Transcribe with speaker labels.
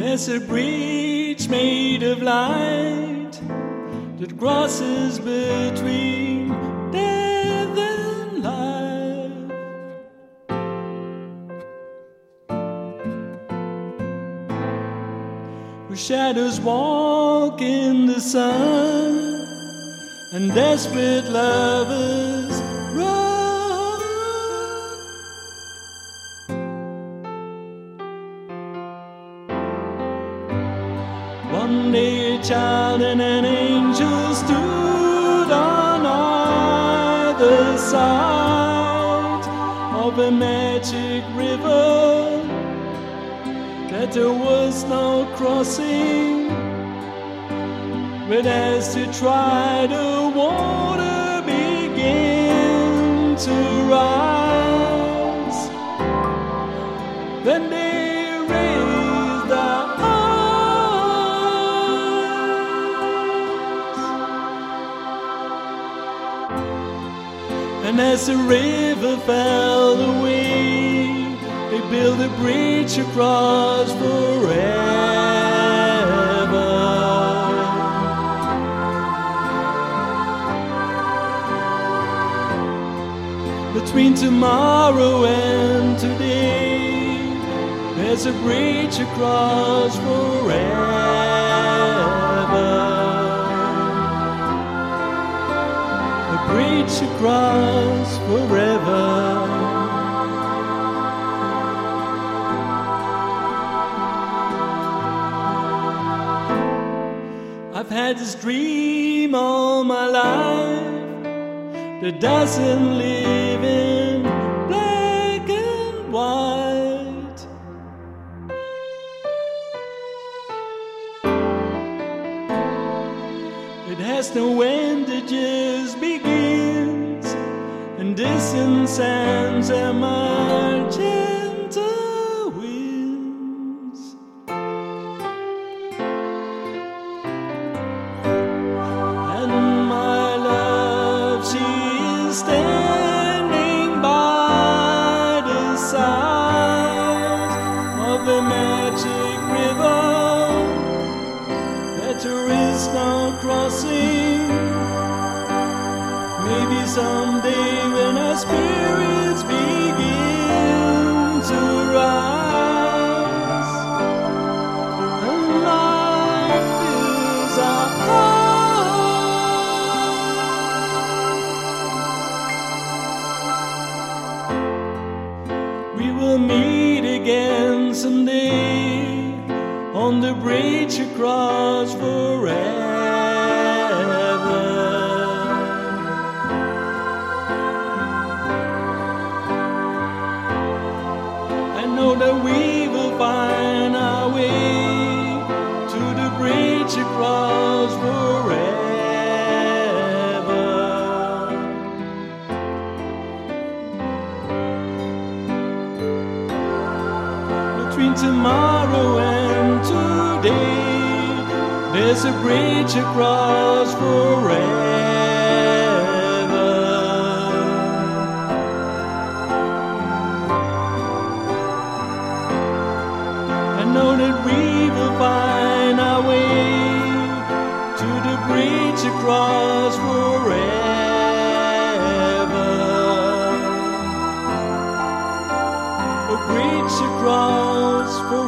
Speaker 1: There's a bridge made of light that crosses between death and life. Where shadows walk in the sun and desperate lovers a child and an angel stood on either side of a magic river that there was no crossing. But as to try the water began to rise, then they And as the river fell away, they built a bridge across forever. Between tomorrow and today, there's a bridge across forever. Bridge across forever. I've had this dream all my life that doesn't live in black and white. It has no end, it just and sands and magenta winds. And my love, she is standing by the side of the magic river that there is no crossing. Maybe someday when our spirits begin to rise and life fills our hearts. We will meet again someday on the bridge across know that we will find our way to the bridge across forever. Between tomorrow and today, there's a bridge across forever. Bridge across forever. A bridge across forever.